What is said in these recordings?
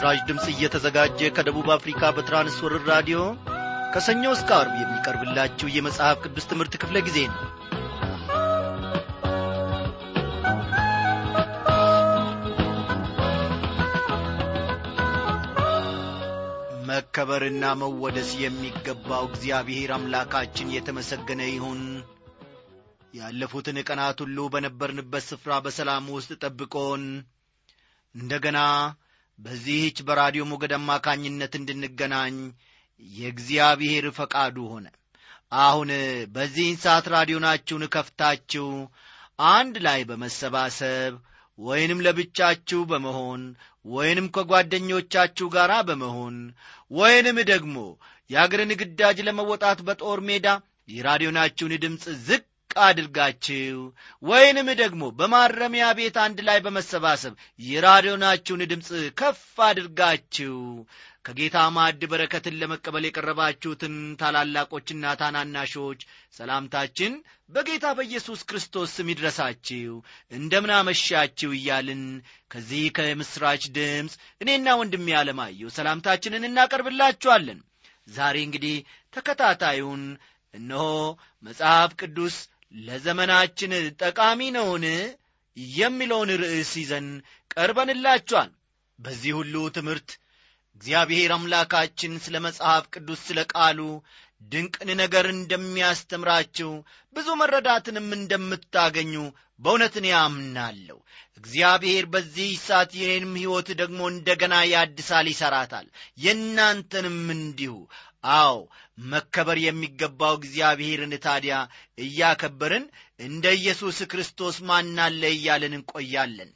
ይህ በምስራች ድምፅ እየተዘጋጀ ከደቡብ አፍሪካ በትራንስወርር ራዲዮ ከሰኞ እስከ አርብ የሚቀርብላችሁ የመጽሐፍ ቅዱስ ትምህርት ክፍለ ጊዜ ነው። መከበርና መወደስ የሚገባው እግዚአብሔር አምላካችን የተመሰገነ ይሁን። ያለፉትን ቀናት ሁሉ በነበርንበት ስፍራ በሰላም ውስጥ ጠብቆን እንደ ገና በዚህች በራዲዮ ሞገድ አማካኝነት እንድንገናኝ የእግዚአብሔር ፈቃዱ ሆነ። አሁን በዚህን ሰዓት ራዲዮናችሁን ከፍታችሁ አንድ ላይ በመሰባሰብ ወይንም ለብቻችሁ በመሆን ወይንም ከጓደኞቻችሁ ጋር በመሆን ወይንም ደግሞ የአገርን ግዳጅ ለመወጣት በጦር ሜዳ የራዲዮናችሁን ድምፅ ዝቅ አድርጋችሁ ወይንም ደግሞ በማረሚያ ቤት አንድ ላይ በመሰባሰብ የራዲዮናችሁን ድምፅ ከፍ አድርጋችሁ ከጌታ ማዕድ በረከትን ለመቀበል የቀረባችሁትን ታላላቆችና ታናናሾች ሰላምታችን በጌታ በኢየሱስ ክርስቶስ ስም ይድረሳችሁ። እንደምን አመሻችሁ እያልን ከዚህ ከምሥራች ድምፅ እኔና ወንድሜ ያለማየሁ ሰላምታችንን እናቀርብላችኋለን። ዛሬ እንግዲህ ተከታታዩን እነሆ መጽሐፍ ቅዱስ ለዘመናችን ጠቃሚ ነውን? የሚለውን ርዕስ ይዘን ቀርበንላችኋል። በዚህ ሁሉ ትምህርት እግዚአብሔር አምላካችን ስለ መጽሐፍ ቅዱስ ስለ ቃሉ ድንቅን ነገር እንደሚያስተምራችሁ ብዙ መረዳትንም እንደምታገኙ በእውነትን ያምናለሁ እግዚአብሔር በዚህ ሰዓት የኔንም ሕይወት ደግሞ እንደገና ያድሳል ይሠራታል የእናንተንም እንዲሁ። አዎ መከበር የሚገባው እግዚአብሔርን ታዲያ እያከበርን እንደ ኢየሱስ ክርስቶስ ማናለ እያለን እንቆያለን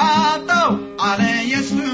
Father, Alleluia.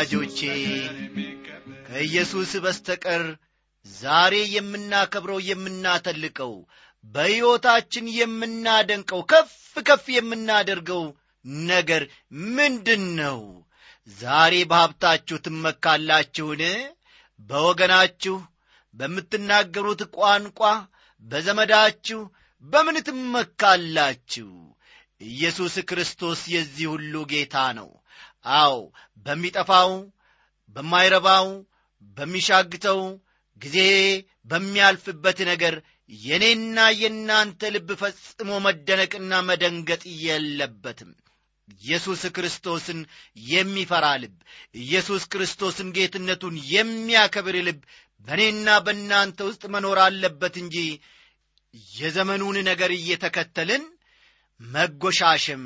ወዳጆቼ ከኢየሱስ በስተቀር ዛሬ የምናከብረው የምናተልቀው በሕይወታችን የምናደንቀው ከፍ ከፍ የምናደርገው ነገር ምንድን ነው ዛሬ በሀብታችሁ ትመካላችሁን? በወገናችሁ በምትናገሩት ቋንቋ በዘመዳችሁ በምን ትመካላችሁ? ኢየሱስ ክርስቶስ የዚህ ሁሉ ጌታ ነው አዎ በሚጠፋው በማይረባው በሚሻግተው ጊዜ በሚያልፍበት ነገር የእኔና የእናንተ ልብ ፈጽሞ መደነቅና መደንገጥ የለበትም። ኢየሱስ ክርስቶስን የሚፈራ ልብ ኢየሱስ ክርስቶስን ጌትነቱን የሚያከብር ልብ በእኔና በእናንተ ውስጥ መኖር አለበት እንጂ የዘመኑን ነገር እየተከተልን መጎሻሸም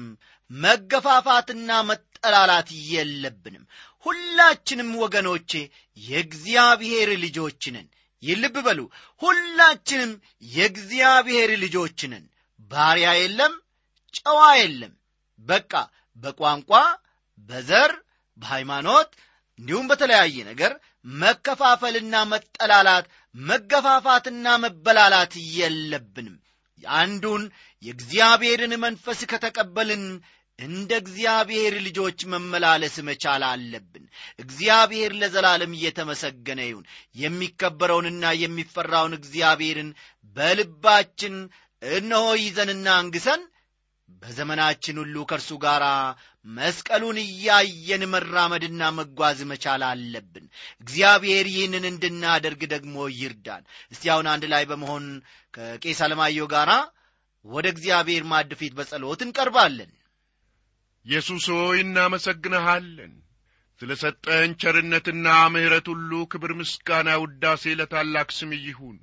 መገፋፋትና መጠላላት የለብንም። ሁላችንም ወገኖቼ የእግዚአብሔር ልጆች ነን። ይህ ልብ በሉ። ሁላችንም የእግዚአብሔር ልጆች ባሪያ የለም ጨዋ የለም። በቃ በቋንቋ በዘር በሃይማኖት እንዲሁም በተለያየ ነገር መከፋፈልና መጠላላት መገፋፋትና መበላላት የለብንም። አንዱን የእግዚአብሔርን መንፈስ ከተቀበልን እንደ እግዚአብሔር ልጆች መመላለስ መቻል አለብን። እግዚአብሔር ለዘላለም እየተመሰገነ ይሁን። የሚከበረውንና የሚፈራውን እግዚአብሔርን በልባችን እነሆ ይዘንና አንግሰን በዘመናችን ሁሉ ከእርሱ ጋር መስቀሉን እያየን መራመድና መጓዝ መቻል አለብን። እግዚአብሔር ይህንን እንድናደርግ ደግሞ ይርዳን። እስቲ አሁን አንድ ላይ በመሆን ከቄስ አለማየሁ ጋር ወደ እግዚአብሔር ፊት በጸሎት እንቀርባለን ኢየሱስ ሆይ እናመሰግንሃለን። ስለ ሰጠን ቸርነትና ምሕረት ሁሉ ክብር ምስጋና ውዳሴ ለታላቅ ስም ይሁን።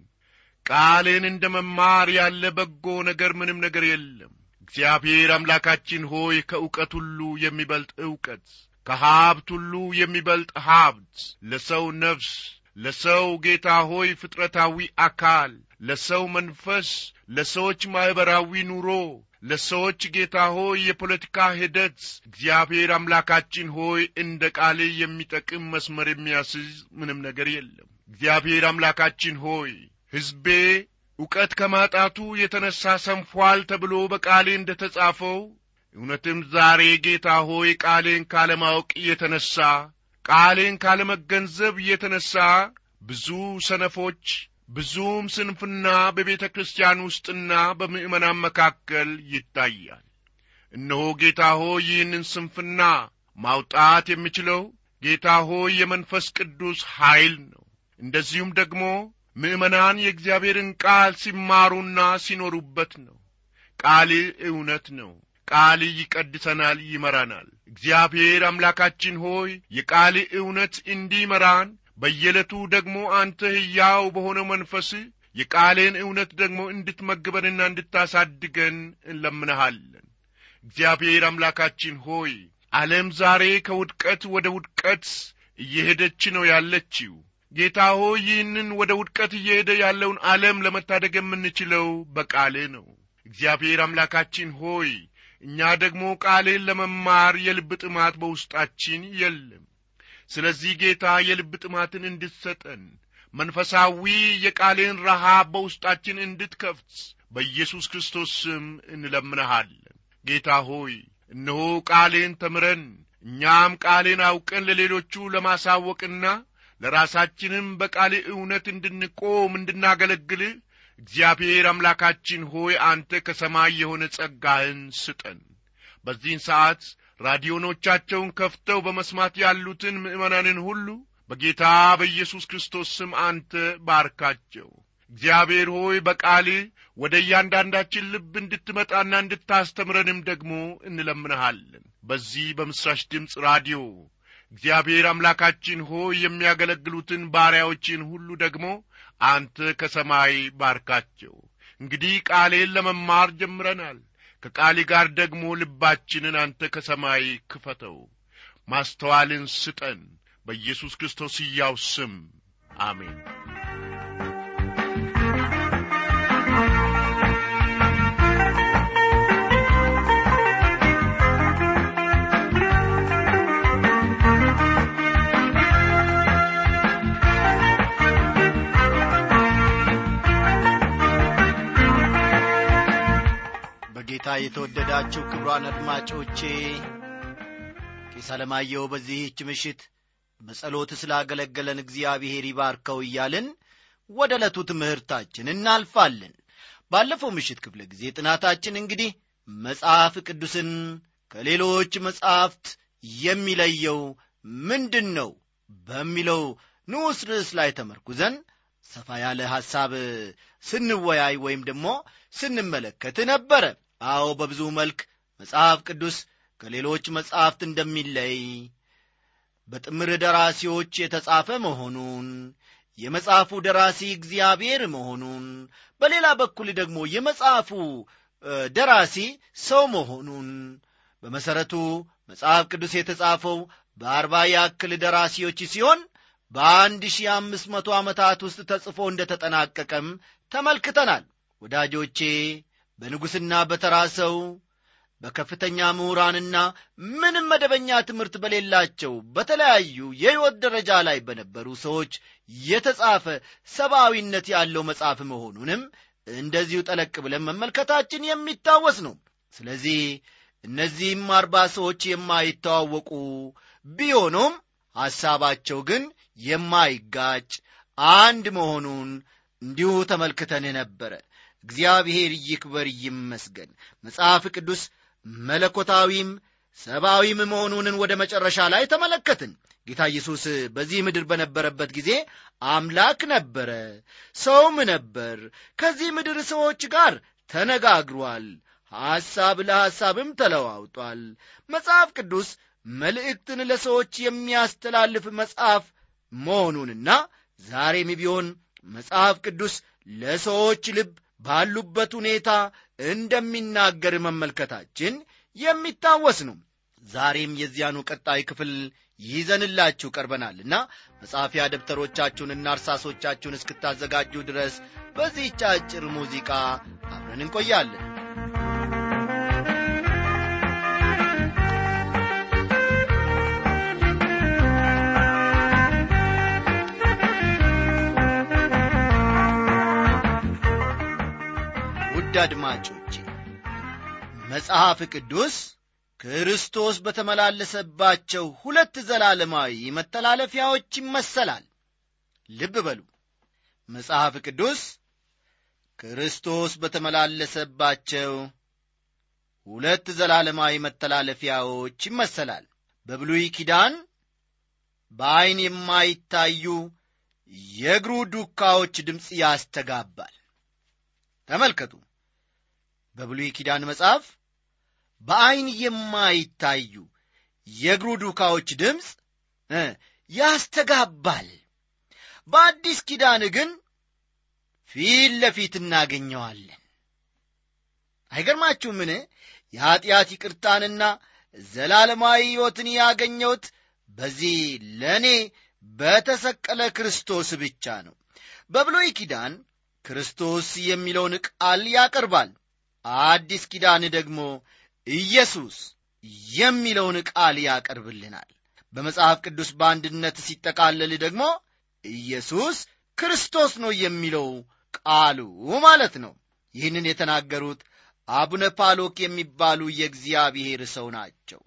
ቃልን እንደ መማር ያለ በጎ ነገር ምንም ነገር የለም። እግዚአብሔር አምላካችን ሆይ ከእውቀት ሁሉ የሚበልጥ እውቀት ከሀብት ሁሉ የሚበልጥ ሀብት ለሰው ነፍስ ለሰው ጌታ ሆይ ፍጥረታዊ አካል ለሰው መንፈስ ለሰዎች ማኅበራዊ ኑሮ ለሰዎች ጌታ ሆይ የፖለቲካ ሂደት እግዚአብሔር አምላካችን ሆይ እንደ ቃሌ የሚጠቅም መስመር የሚያስይዝ ምንም ነገር የለም። እግዚአብሔር አምላካችን ሆይ ሕዝቤ ዕውቀት ከማጣቱ የተነሣ ሰንፏል ተብሎ በቃሌ እንደ ተጻፈው እውነትም ዛሬ ጌታ ሆይ ቃሌን ካለማወቅ የተነሣ ቃሌን ካለመገንዘብ የተነሣ ብዙ ሰነፎች ብዙም ስንፍና በቤተ ክርስቲያን ውስጥና በምእመናን መካከል ይታያል። እነሆ ጌታ ሆይ ይህንን ስንፍና ማውጣት የሚችለው ጌታ ሆይ የመንፈስ ቅዱስ ኀይል ነው። እንደዚሁም ደግሞ ምእመናን የእግዚአብሔርን ቃል ሲማሩና ሲኖሩበት ነው። ቃል እውነት ነው። ቃል ይቀድሰናል ይመራናል። እግዚአብሔር አምላካችን ሆይ የቃል እውነት እንዲመራን በየዕለቱ ደግሞ አንተ ሕያው በሆነው መንፈስ የቃሌን እውነት ደግሞ እንድትመግበንና እንድታሳድገን እንለምንሃለን። እግዚአብሔር አምላካችን ሆይ ዓለም ዛሬ ከውድቀት ወደ ውድቀት እየሄደች ነው ያለችው። ጌታ ሆይ ይህንን ወደ ውድቀት እየሄደ ያለውን ዓለም ለመታደግ የምንችለው በቃሌ ነው። እግዚአብሔር አምላካችን ሆይ እኛ ደግሞ ቃሌን ለመማር የልብ ጥማት በውስጣችን የለም ስለዚህ ጌታ የልብ ጥማትን እንድትሰጠን መንፈሳዊ የቃሌን ረሃብ በውስጣችን እንድትከፍት በኢየሱስ ክርስቶስ ስም እንለምንሃለን። ጌታ ሆይ እነሆ ቃሌን ተምረን እኛም ቃሌን አውቀን ለሌሎቹ ለማሳወቅና ለራሳችንም በቃል እውነት እንድንቆም እንድናገለግል እግዚአብሔር አምላካችን ሆይ አንተ ከሰማይ የሆነ ጸጋህን ስጠን። በዚህን ሰዓት ራዲዮኖቻቸውን ከፍተው በመስማት ያሉትን ምእመናንን ሁሉ በጌታ በኢየሱስ ክርስቶስ ስም አንተ ባርካቸው። እግዚአብሔር ሆይ በቃልህ ወደ እያንዳንዳችን ልብ እንድትመጣና እንድታስተምረንም ደግሞ እንለምንሃለን። በዚህ በምስራች ድምፅ ራዲዮ እግዚአብሔር አምላካችን ሆይ የሚያገለግሉትን ባሪያዎችን ሁሉ ደግሞ አንተ ከሰማይ ባርካቸው። እንግዲህ ቃሌን ለመማር ጀምረናል ከቃሌ ጋር ደግሞ ልባችንን አንተ ከሰማይ ክፈተው። ማስተዋልን ስጠን። በኢየሱስ ክርስቶስ ሕያው ስም አሜን በጌታ የተወደዳችሁ ክብሯን አድማጮቼ ቄስ አለማየሁ በዚህች ምሽት በጸሎት ስላገለገለን እግዚአብሔር ይባርከው እያልን ወደ ዕለቱ ትምህርታችን እናልፋለን። ባለፈው ምሽት ክፍለ ጊዜ ጥናታችን እንግዲህ መጽሐፍ ቅዱስን ከሌሎች መጻሕፍት የሚለየው ምንድን ነው በሚለው ንዑስ ርዕስ ላይ ተመርኩዘን ሰፋ ያለ ሐሳብ ስንወያይ ወይም ደግሞ ስንመለከት ነበረ አዎ በብዙ መልክ መጽሐፍ ቅዱስ ከሌሎች መጻሕፍት እንደሚለይ በጥምር ደራሲዎች የተጻፈ መሆኑን የመጽሐፉ ደራሲ እግዚአብሔር መሆኑን በሌላ በኩል ደግሞ የመጽሐፉ ደራሲ ሰው መሆኑን። በመሠረቱ መጽሐፍ ቅዱስ የተጻፈው በአርባ ያክል ደራሲዎች ሲሆን በአንድ ሺህ አምስት መቶ ዓመታት ውስጥ ተጽፎ እንደ ተጠናቀቀም ተመልክተናል። ወዳጆቼ በንጉሥና በተራ ሰው በከፍተኛ ምሁራንና ምንም መደበኛ ትምህርት በሌላቸው በተለያዩ የሕይወት ደረጃ ላይ በነበሩ ሰዎች የተጻፈ ሰብአዊነት ያለው መጽሐፍ መሆኑንም እንደዚሁ ጠለቅ ብለን መመልከታችን የሚታወስ ነው። ስለዚህ እነዚህም አርባ ሰዎች የማይተዋወቁ ቢሆኑም ሐሳባቸው ግን የማይጋጭ አንድ መሆኑን እንዲሁ ተመልክተን ነበረ እግዚአብሔር ይክበር ይመስገን። መጽሐፍ ቅዱስ መለኮታዊም ሰብአዊም መሆኑንን ወደ መጨረሻ ላይ ተመለከትን። ጌታ ኢየሱስ በዚህ ምድር በነበረበት ጊዜ አምላክ ነበረ ሰውም ነበር። ከዚህ ምድር ሰዎች ጋር ተነጋግሯል ሐሳብ ለሐሳብም ተለዋውጧል። መጽሐፍ ቅዱስ መልእክትን ለሰዎች የሚያስተላልፍ መጽሐፍ መሆኑንና ዛሬም ቢሆን መጽሐፍ ቅዱስ ለሰዎች ልብ ባሉበት ሁኔታ እንደሚናገር መመልከታችን የሚታወስ ነው። ዛሬም የዚያኑ ቀጣይ ክፍል ይዘንላችሁ ቀርበናልና መጻፊያ ደብተሮቻችሁንና እርሳሶቻችሁን እስክታዘጋጁ ድረስ በዚህች አጭር ሙዚቃ አብረን እንቆያለን ውድ አድማጮቼ መጽሐፍ ቅዱስ ክርስቶስ በተመላለሰባቸው ሁለት ዘላለማዊ መተላለፊያዎች ይመሰላል። ልብ በሉ። መጽሐፍ ቅዱስ ክርስቶስ በተመላለሰባቸው ሁለት ዘላለማዊ መተላለፊያዎች ይመሰላል። በብሉይ ኪዳን በዐይን የማይታዩ የእግሩ ዱካዎች ድምፅ ያስተጋባል። ተመልከቱ በብሉይ ኪዳን መጽሐፍ በዐይን የማይታዩ የእግሩ ዱካዎች ድምፅ ያስተጋባል። በአዲስ ኪዳን ግን ፊት ለፊት እናገኘዋለን። አይገርማችሁምን? የኀጢአት ይቅርታንና ዘላለማዊ ሕይወትን ያገኘሁት በዚህ ለእኔ በተሰቀለ ክርስቶስ ብቻ ነው። በብሉይ ኪዳን ክርስቶስ የሚለውን ቃል ያቀርባል አዲስ ኪዳን ደግሞ ኢየሱስ የሚለውን ቃል ያቀርብልናል። በመጽሐፍ ቅዱስ በአንድነት ሲጠቃለል ደግሞ ኢየሱስ ክርስቶስ ነው የሚለው ቃሉ ማለት ነው። ይህንን የተናገሩት አቡነ ፓሎክ የሚባሉ የእግዚአብሔር ሰው ናቸው።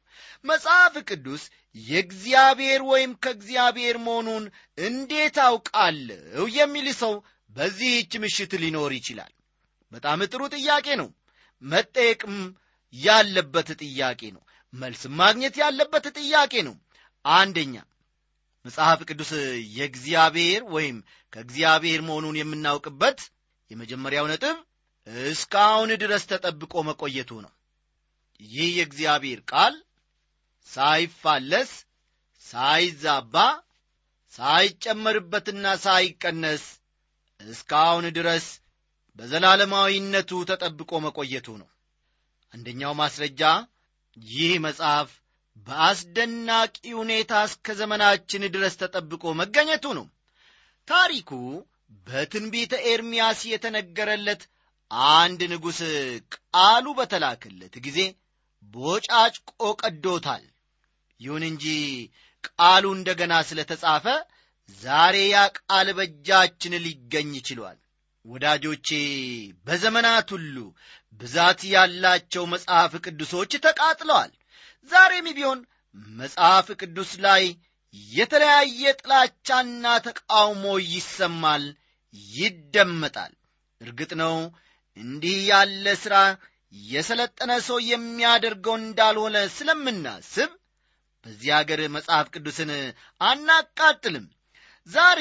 መጽሐፍ ቅዱስ የእግዚአብሔር ወይም ከእግዚአብሔር መሆኑን እንዴት አውቃለሁ የሚል ሰው በዚህች ምሽት ሊኖር ይችላል? በጣም ጥሩ ጥያቄ ነው መጠየቅም ያለበት ጥያቄ ነው። መልስም ማግኘት ያለበት ጥያቄ ነው። አንደኛ መጽሐፍ ቅዱስ የእግዚአብሔር ወይም ከእግዚአብሔር መሆኑን የምናውቅበት የመጀመሪያው ነጥብ እስካሁን ድረስ ተጠብቆ መቆየቱ ነው። ይህ የእግዚአብሔር ቃል ሳይፋለስ ሳይዛባ ሳይጨመርበትና ሳይቀነስ እስካሁን ድረስ በዘላለማዊነቱ ተጠብቆ መቆየቱ ነው። አንደኛው ማስረጃ ይህ መጽሐፍ በአስደናቂ ሁኔታ እስከ ዘመናችን ድረስ ተጠብቆ መገኘቱ ነው። ታሪኩ በትንቢተ ኤርምያስ የተነገረለት አንድ ንጉሥ ቃሉ በተላከለት ጊዜ ቦጫጭቆ ቀዶታል። ይሁን እንጂ ቃሉ እንደገና ስለ ተጻፈ ዛሬ ያ ቃል በእጃችን ሊገኝ ችሏል ወዳጆቼ በዘመናት ሁሉ ብዛት ያላቸው መጽሐፍ ቅዱሶች ተቃጥለዋል ዛሬም ቢሆን መጽሐፍ ቅዱስ ላይ የተለያየ ጥላቻና ተቃውሞ ይሰማል፣ ይደመጣል። እርግጥ ነው እንዲህ ያለ ሥራ የሰለጠነ ሰው የሚያደርገው እንዳልሆነ ስለምናስብ በዚህ አገር መጽሐፍ ቅዱስን አናቃጥልም። ዛሬ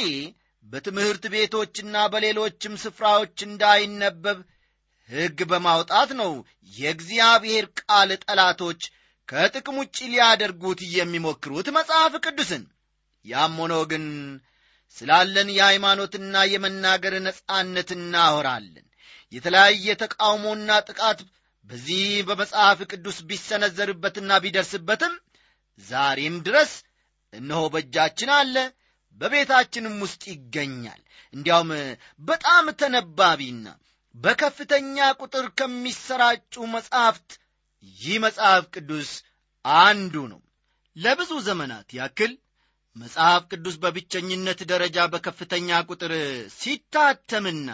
በትምህርት ቤቶችና በሌሎችም ስፍራዎች እንዳይነበብ ሕግ በማውጣት ነው የእግዚአብሔር ቃል ጠላቶች ከጥቅም ውጭ ሊያደርጉት የሚሞክሩት መጽሐፍ ቅዱስን። ያም ሆኖ ግን ስላለን የሃይማኖትና የመናገር ነጻነት እናወራለን። የተለያየ ተቃውሞና ጥቃት በዚህ በመጽሐፍ ቅዱስ ቢሰነዘርበትና ቢደርስበትም ዛሬም ድረስ እነሆ በእጃችን አለ፣ በቤታችንም ውስጥ ይገኛል። እንዲያውም በጣም ተነባቢና በከፍተኛ ቁጥር ከሚሰራጩ መጻሕፍት ይህ መጽሐፍ ቅዱስ አንዱ ነው። ለብዙ ዘመናት ያክል መጽሐፍ ቅዱስ በብቸኝነት ደረጃ በከፍተኛ ቁጥር ሲታተምና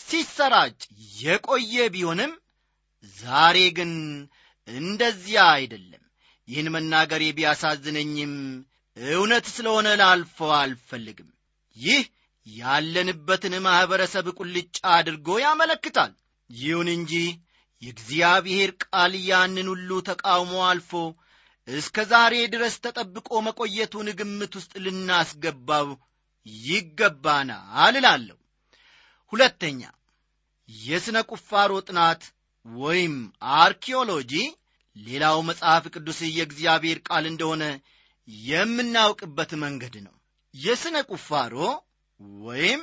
ሲሰራጭ የቆየ ቢሆንም ዛሬ ግን እንደዚያ አይደለም። ይህን መናገሬ ቢያሳዝነኝም እውነት ስለሆነ ላልፈው አልፈልግም። ይህ ያለንበትን ማኅበረሰብ ቁልጫ አድርጎ ያመለክታል። ይሁን እንጂ የእግዚአብሔር ቃል ያንን ሁሉ ተቃውሞ አልፎ እስከ ዛሬ ድረስ ተጠብቆ መቆየቱን ግምት ውስጥ ልናስገባው ይገባናል እላለሁ። ሁለተኛ የሥነ ቁፋሮ ጥናት ወይም አርኪኦሎጂ ሌላው መጽሐፍ ቅዱስ የእግዚአብሔር ቃል እንደሆነ የምናውቅበት መንገድ ነው። የሥነ ቁፋሮ ወይም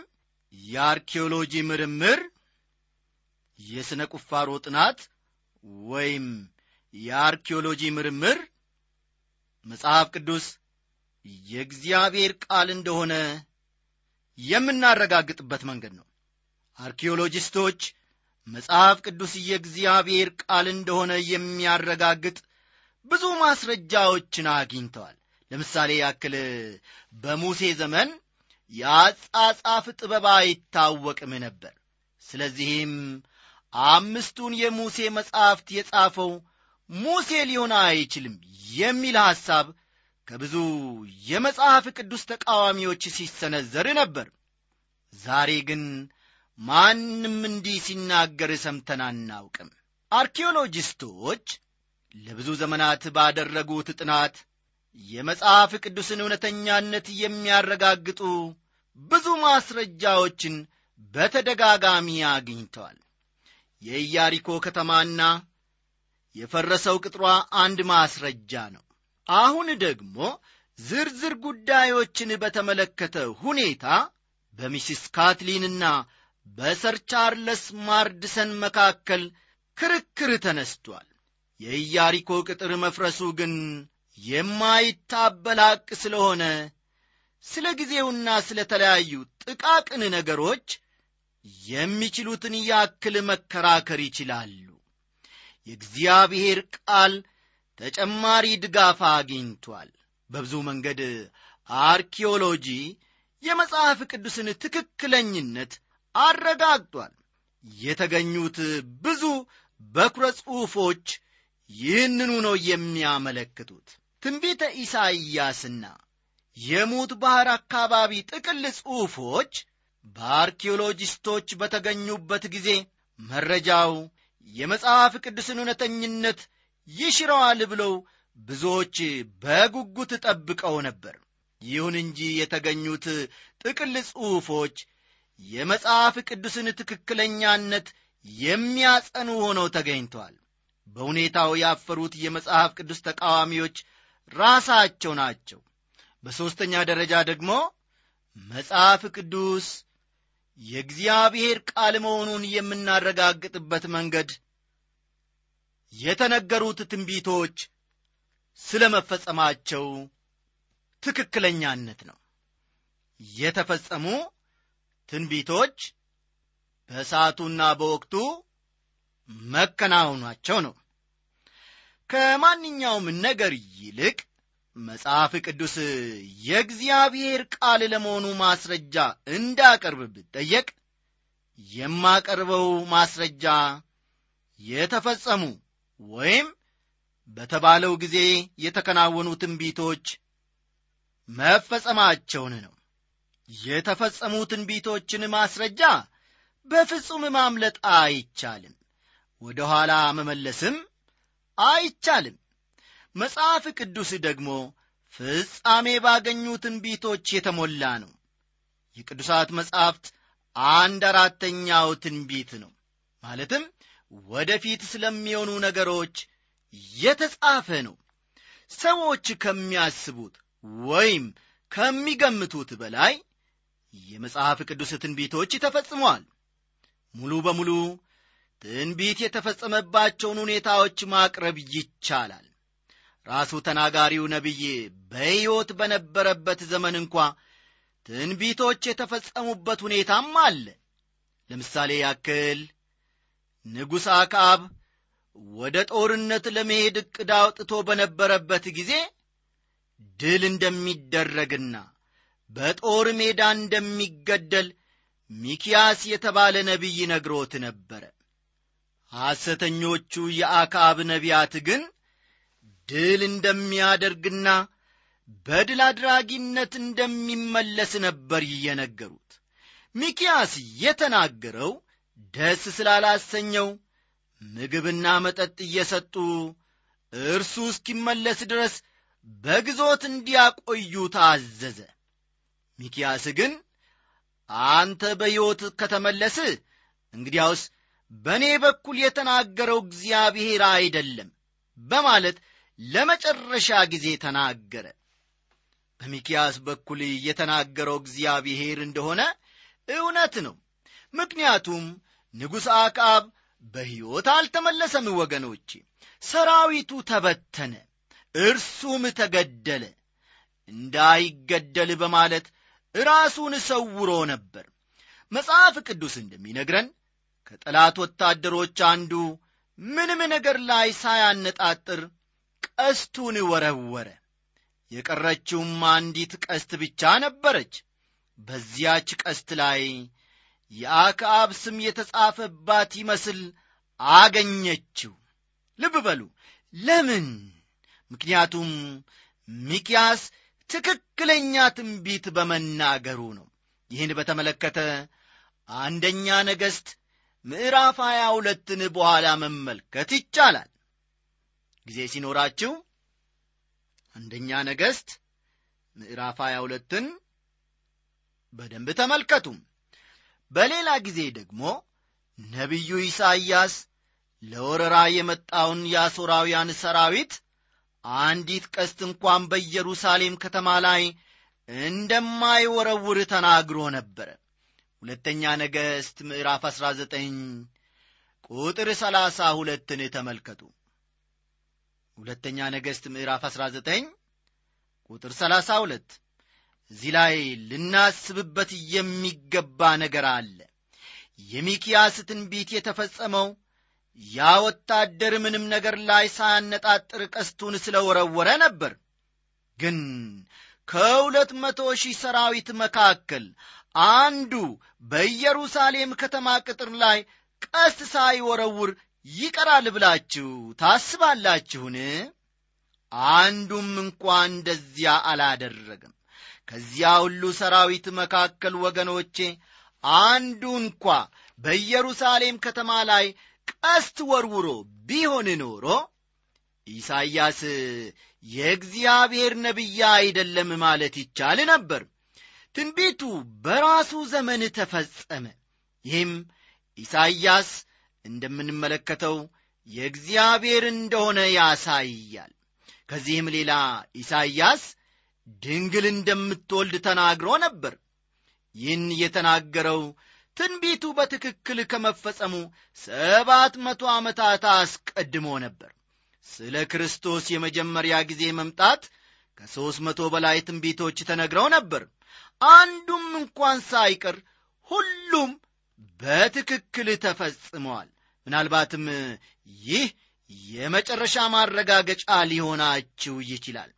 የአርኪኦሎጂ ምርምር የሥነ ቁፋሮ ጥናት ወይም የአርኪኦሎጂ ምርምር መጽሐፍ ቅዱስ የእግዚአብሔር ቃል እንደሆነ የምናረጋግጥበት መንገድ ነው። አርኪኦሎጂስቶች መጽሐፍ ቅዱስ የእግዚአብሔር ቃል እንደሆነ የሚያረጋግጥ ብዙ ማስረጃዎችን አግኝተዋል። ለምሳሌ ያክል በሙሴ ዘመን የአጻጻፍ ጥበብ አይታወቅም ነበር። ስለዚህም አምስቱን የሙሴ መጻሕፍት የጻፈው ሙሴ ሊሆን አይችልም የሚል ሐሳብ ከብዙ የመጽሐፍ ቅዱስ ተቃዋሚዎች ሲሰነዘር ነበር። ዛሬ ግን ማንም እንዲህ ሲናገር ሰምተን አናውቅም። አርኪኦሎጂስቶች ለብዙ ዘመናት ባደረጉት ጥናት የመጽሐፍ ቅዱስን እውነተኛነት የሚያረጋግጡ ብዙ ማስረጃዎችን በተደጋጋሚ አግኝተዋል። የኢያሪኮ ከተማና የፈረሰው ቅጥሯ አንድ ማስረጃ ነው። አሁን ደግሞ ዝርዝር ጉዳዮችን በተመለከተ ሁኔታ በሚስስ ካትሊንና በሰር ቻርለስ ማርድሰን መካከል ክርክር ተነስቷል። የኢያሪኮ ቅጥር መፍረሱ ግን የማይታበል ሐቅ ስለሆነ ስለ ጊዜውና ስለ ተለያዩ ጥቃቅን ነገሮች የሚችሉትን ያክል መከራከር ይችላሉ። የእግዚአብሔር ቃል ተጨማሪ ድጋፍ አግኝቷል። በብዙ መንገድ አርኪኦሎጂ የመጽሐፍ ቅዱስን ትክክለኝነት አረጋግጧል። የተገኙት ብዙ በኩረ ጽሑፎች ይህንኑ ነው የሚያመለክቱት። ትንቢተ ኢሳይያስና የሙት ባሕር አካባቢ ጥቅል ጽሑፎች በአርኪኦሎጂስቶች በተገኙበት ጊዜ መረጃው የመጽሐፍ ቅዱስን እውነተኝነት ይሽረዋል ብለው ብዙዎች በጉጉት ጠብቀው ነበር። ይሁን እንጂ የተገኙት ጥቅል ጽሑፎች የመጽሐፍ ቅዱስን ትክክለኛነት የሚያጸኑ ሆነው ተገኝተዋል። በሁኔታው ያፈሩት የመጽሐፍ ቅዱስ ተቃዋሚዎች ራሳቸው ናቸው። በሦስተኛ ደረጃ ደግሞ መጽሐፍ ቅዱስ የእግዚአብሔር ቃል መሆኑን የምናረጋግጥበት መንገድ የተነገሩት ትንቢቶች ስለ መፈጸማቸው ትክክለኛነት ነው። የተፈጸሙ ትንቢቶች በሰዓቱና በወቅቱ መከናወኗቸው ነው። ከማንኛውም ነገር ይልቅ መጽሐፍ ቅዱስ የእግዚአብሔር ቃል ለመሆኑ ማስረጃ እንዳቀርብ ብጠየቅ የማቀርበው ማስረጃ የተፈጸሙ ወይም በተባለው ጊዜ የተከናወኑ ትንቢቶች መፈጸማቸውን ነው። የተፈጸሙ ትንቢቶችን ማስረጃ በፍጹም ማምለጥ አይቻልም። ወደ ኋላ መመለስም አይቻልም። መጽሐፍ ቅዱስ ደግሞ ፍጻሜ ባገኙ ትንቢቶች የተሞላ ነው። የቅዱሳት መጻሕፍት አንድ አራተኛው ትንቢት ነው። ማለትም ወደፊት ስለሚሆኑ ነገሮች የተጻፈ ነው። ሰዎች ከሚያስቡት ወይም ከሚገምቱት በላይ የመጽሐፍ ቅዱስ ትንቢቶች ተፈጽመዋል። ሙሉ በሙሉ ትንቢት የተፈጸመባቸውን ሁኔታዎች ማቅረብ ይቻላል። ራሱ ተናጋሪው ነቢይ በሕይወት በነበረበት ዘመን እንኳ ትንቢቶች የተፈጸሙበት ሁኔታም አለ። ለምሳሌ ያክል ንጉሥ አክዓብ ወደ ጦርነት ለመሄድ ዕቅድ አውጥቶ በነበረበት ጊዜ ድል እንደሚደረግና በጦር ሜዳ እንደሚገደል ሚኪያስ የተባለ ነቢይ ነግሮት ነበረ ሐሰተኞቹ የአክዓብ ነቢያት ግን ድል እንደሚያደርግና በድል አድራጊነት እንደሚመለስ ነበር እየነገሩት ሚኪያስ የተናገረው ደስ ስላላሰኘው ምግብና መጠጥ እየሰጡ እርሱ እስኪመለስ ድረስ በግዞት እንዲያቆዩ ታዘዘ። ሚኪያስ ግን አንተ በሕይወት ከተመለስ እንግዲያውስ በእኔ በኩል የተናገረው እግዚአብሔር አይደለም በማለት ለመጨረሻ ጊዜ ተናገረ። በሚኪያስ በኩል የተናገረው እግዚአብሔር እንደሆነ እውነት ነው። ምክንያቱም ንጉሥ አክዓብ በሕይወት አልተመለሰም ወገኖቼ። ሰራዊቱ ተበተነ እርሱም ተገደለ። እንዳይገደል በማለት ራሱን ሰውሮ ነበር። መጽሐፍ ቅዱስ እንደሚነግረን ከጠላት ወታደሮች አንዱ ምንም ነገር ላይ ሳያነጣጥር ቀስቱን ወረወረ። የቀረችውም አንዲት ቀስት ብቻ ነበረች። በዚያች ቀስት ላይ የአክዓብ ስም የተጻፈባት ይመስል አገኘችው። ልብ በሉ። ለምን? ምክንያቱም ሚኪያስ ትክክለኛ ትንቢት በመናገሩ ነው። ይህን በተመለከተ አንደኛ ነገሥት ምዕራፍ ሀያ ሁለትን በኋላ መመልከት ይቻላል። ጊዜ ሲኖራችሁ አንደኛ ነገሥት ምዕራፍ ሀያ ሁለትን በደንብ ተመልከቱ። በሌላ ጊዜ ደግሞ ነቢዩ ኢሳይያስ ለወረራ የመጣውን የአሦራውያን ሰራዊት አንዲት ቀስት እንኳን በኢየሩሳሌም ከተማ ላይ እንደማይወረውር ተናግሮ ነበረ ሁለተኛ ነገሥት ምዕራፍ 19 ቁጥር 32ን ተመልከቱ። ሁለተኛ ነገሥት ምዕራፍ 19 ቁጥር 32 እዚህ ላይ ልናስብበት የሚገባ ነገር አለ። የሚኪያስ ትንቢት የተፈጸመው ያ ወታደር ምንም ነገር ላይ ሳያነጣጥር ቀስቱን ስለ ወረወረ ነበር። ግን ከሁለት መቶ ሺህ ሰራዊት መካከል አንዱ በኢየሩሳሌም ከተማ ቅጥር ላይ ቀስት ሳይወረውር ይቀራል ብላችሁ ታስባላችሁን? አንዱም እንኳ እንደዚያ አላደረግም ከዚያ ሁሉ ሰራዊት መካከል ወገኖቼ አንዱ እንኳ በኢየሩሳሌም ከተማ ላይ ቀስት ወርውሮ ቢሆን ኖሮ ኢሳይያስ የእግዚአብሔር ነቢይ አይደለም ማለት ይቻል ነበር ትንቢቱ በራሱ ዘመን ተፈጸመ። ይህም ኢሳይያስ እንደምንመለከተው የእግዚአብሔር እንደሆነ ያሳያል። ከዚህም ሌላ ኢሳይያስ ድንግል እንደምትወልድ ተናግሮ ነበር። ይህን የተናገረው ትንቢቱ በትክክል ከመፈጸሙ ሰባት መቶ ዓመታት አስቀድሞ ነበር። ስለ ክርስቶስ የመጀመሪያ ጊዜ መምጣት ከሦስት መቶ በላይ ትንቢቶች ተነግረው ነበር አንዱም እንኳን ሳይቀር ሁሉም በትክክል ተፈጽመዋል ምናልባትም ይህ የመጨረሻ ማረጋገጫ ሊሆናችሁ ይችላል።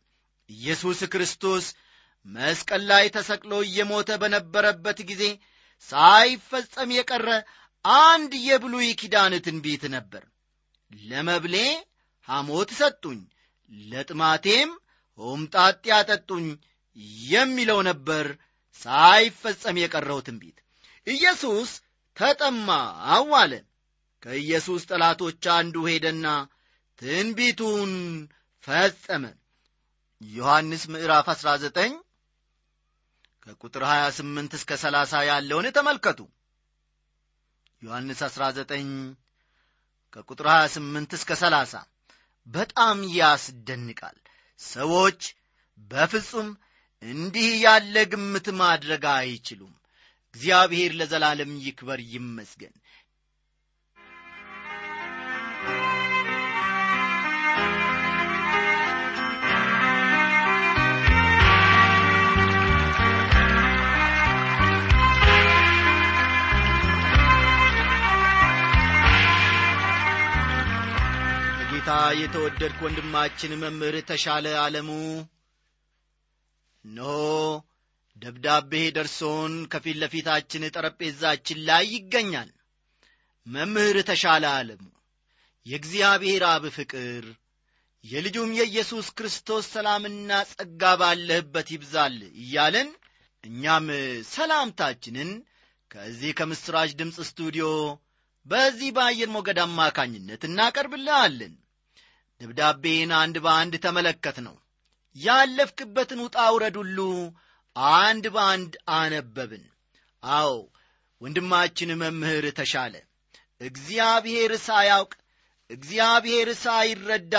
ኢየሱስ ክርስቶስ መስቀል ላይ ተሰቅሎ እየሞተ በነበረበት ጊዜ ሳይፈጸም የቀረ አንድ የብሉይ ኪዳን ትንቢት ነበር። ለመብሌ ሐሞት ሰጡኝ ለጥማቴም ሆምጣጤ አጠጡኝ የሚለው ነበር ሳይፈጸም የቀረው ትንቢት። ኢየሱስ ተጠማው አለ ከኢየሱስ ጠላቶች አንዱ ሄደና ትንቢቱን ፈጸመ። ዮሐንስ ምዕራፍ 19 ከቁጥር 28 እስከ 30 ያለውን ተመልከቱ። ዮሐንስ 19 ከቁጥር 28 እስከ 30 በጣም ያስደንቃል። ሰዎች በፍጹም እንዲህ ያለ ግምት ማድረግ አይችሉም። እግዚአብሔር ለዘላለም ይክበር ይመስገን። በጌታ የተወደድክ ወንድማችን መምህር ተሻለ ዓለሙ እነሆ ደብዳቤ ደርሶን ከፊት ለፊታችን ጠረጴዛችን ላይ ይገኛል። መምህር ተሻለ ዓለሙ የእግዚአብሔር አብ ፍቅር የልጁም የኢየሱስ ክርስቶስ ሰላምና ጸጋ ባለህበት ይብዛል እያለን እኛም ሰላምታችንን ከዚህ ከምሥራች ድምፅ ስቱዲዮ በዚህ በአየር ሞገድ አማካኝነት እናቀርብልሃለን። ደብዳቤን አንድ በአንድ ተመለከት ነው ያለፍክበትን ውጣ ውረድ ሁሉ አንድ በአንድ አነበብን። አዎ ወንድማችን መምህር ተሻለ። እግዚአብሔር ሳያውቅ እግዚአብሔር ሳይረዳ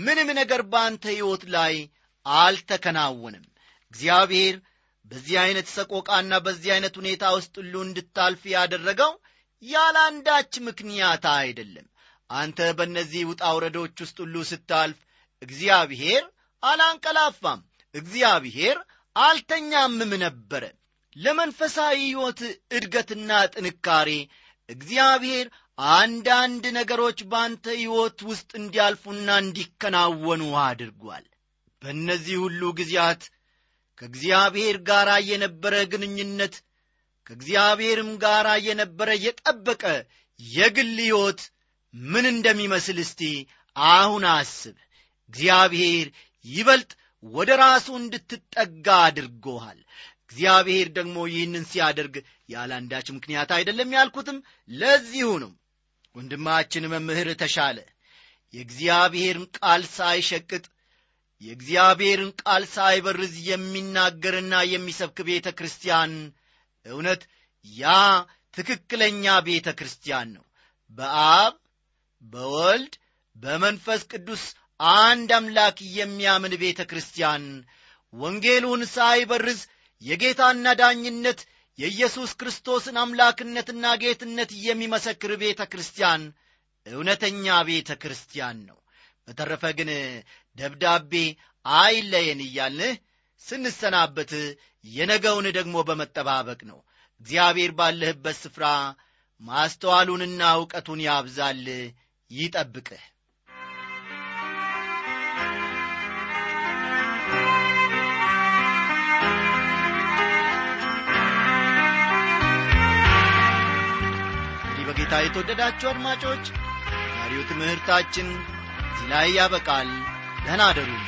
ምንም ነገር ባንተ ሕይወት ላይ አልተከናወንም። እግዚአብሔር በዚህ ዐይነት ሰቆቃና በዚህ ዐይነት ሁኔታ ውስጥ ሁሉ እንድታልፍ ያደረገው ያለ አንዳች ምክንያት አይደለም። አንተ በእነዚህ ውጣ ውረዶች ውስጥ ሁሉ ስታልፍ እግዚአብሔር አላንቀላፋም። እግዚአብሔር አልተኛምም ነበረ ለመንፈሳዊ ሕይወት እድገትና ጥንካሬ እግዚአብሔር አንዳንድ ነገሮች ባንተ ሕይወት ውስጥ እንዲያልፉና እንዲከናወኑ አድርጓል። በእነዚህ ሁሉ ጊዜያት ከእግዚአብሔር ጋር የነበረ ግንኙነት ከእግዚአብሔርም ጋር የነበረ የጠበቀ የግል ሕይወት ምን እንደሚመስል እስቲ አሁን አስብ። እግዚአብሔር ይበልጥ ወደ ራሱ እንድትጠጋ አድርጎሃል። እግዚአብሔር ደግሞ ይህንን ሲያደርግ ያለ ምክንያት አይደለም ያልኩትም ለዚሁ ነው። ወንድማችን መምህር ተሻለ የእግዚአብሔርን ቃል ሳይሸቅጥ የእግዚአብሔርን ቃል ሳይበርዝ የሚናገርና የሚሰብክ ቤተ ክርስቲያን እውነት ያ ትክክለኛ ቤተ ክርስቲያን ነው። በአብ በወልድ በመንፈስ ቅዱስ አንድ አምላክ የሚያምን ቤተ ክርስቲያን ወንጌሉን ሳይበርዝ የጌታና ዳኝነት የኢየሱስ ክርስቶስን አምላክነትና ጌትነት የሚመሰክር ቤተ ክርስቲያን እውነተኛ ቤተ ክርስቲያን ነው። በተረፈ ግን ደብዳቤ አይለየን እያልንህ ስንሰናበት የነገውን ደግሞ በመጠባበቅ ነው። እግዚአብሔር ባለህበት ስፍራ ማስተዋሉንና እውቀቱን ያብዛል ይጠብቅህ በጌታ የተወደዳችሁ አድማጮች ዛሬው ትምህርታችን እዚህ ላይ ያበቃል። ደህና አደሩልን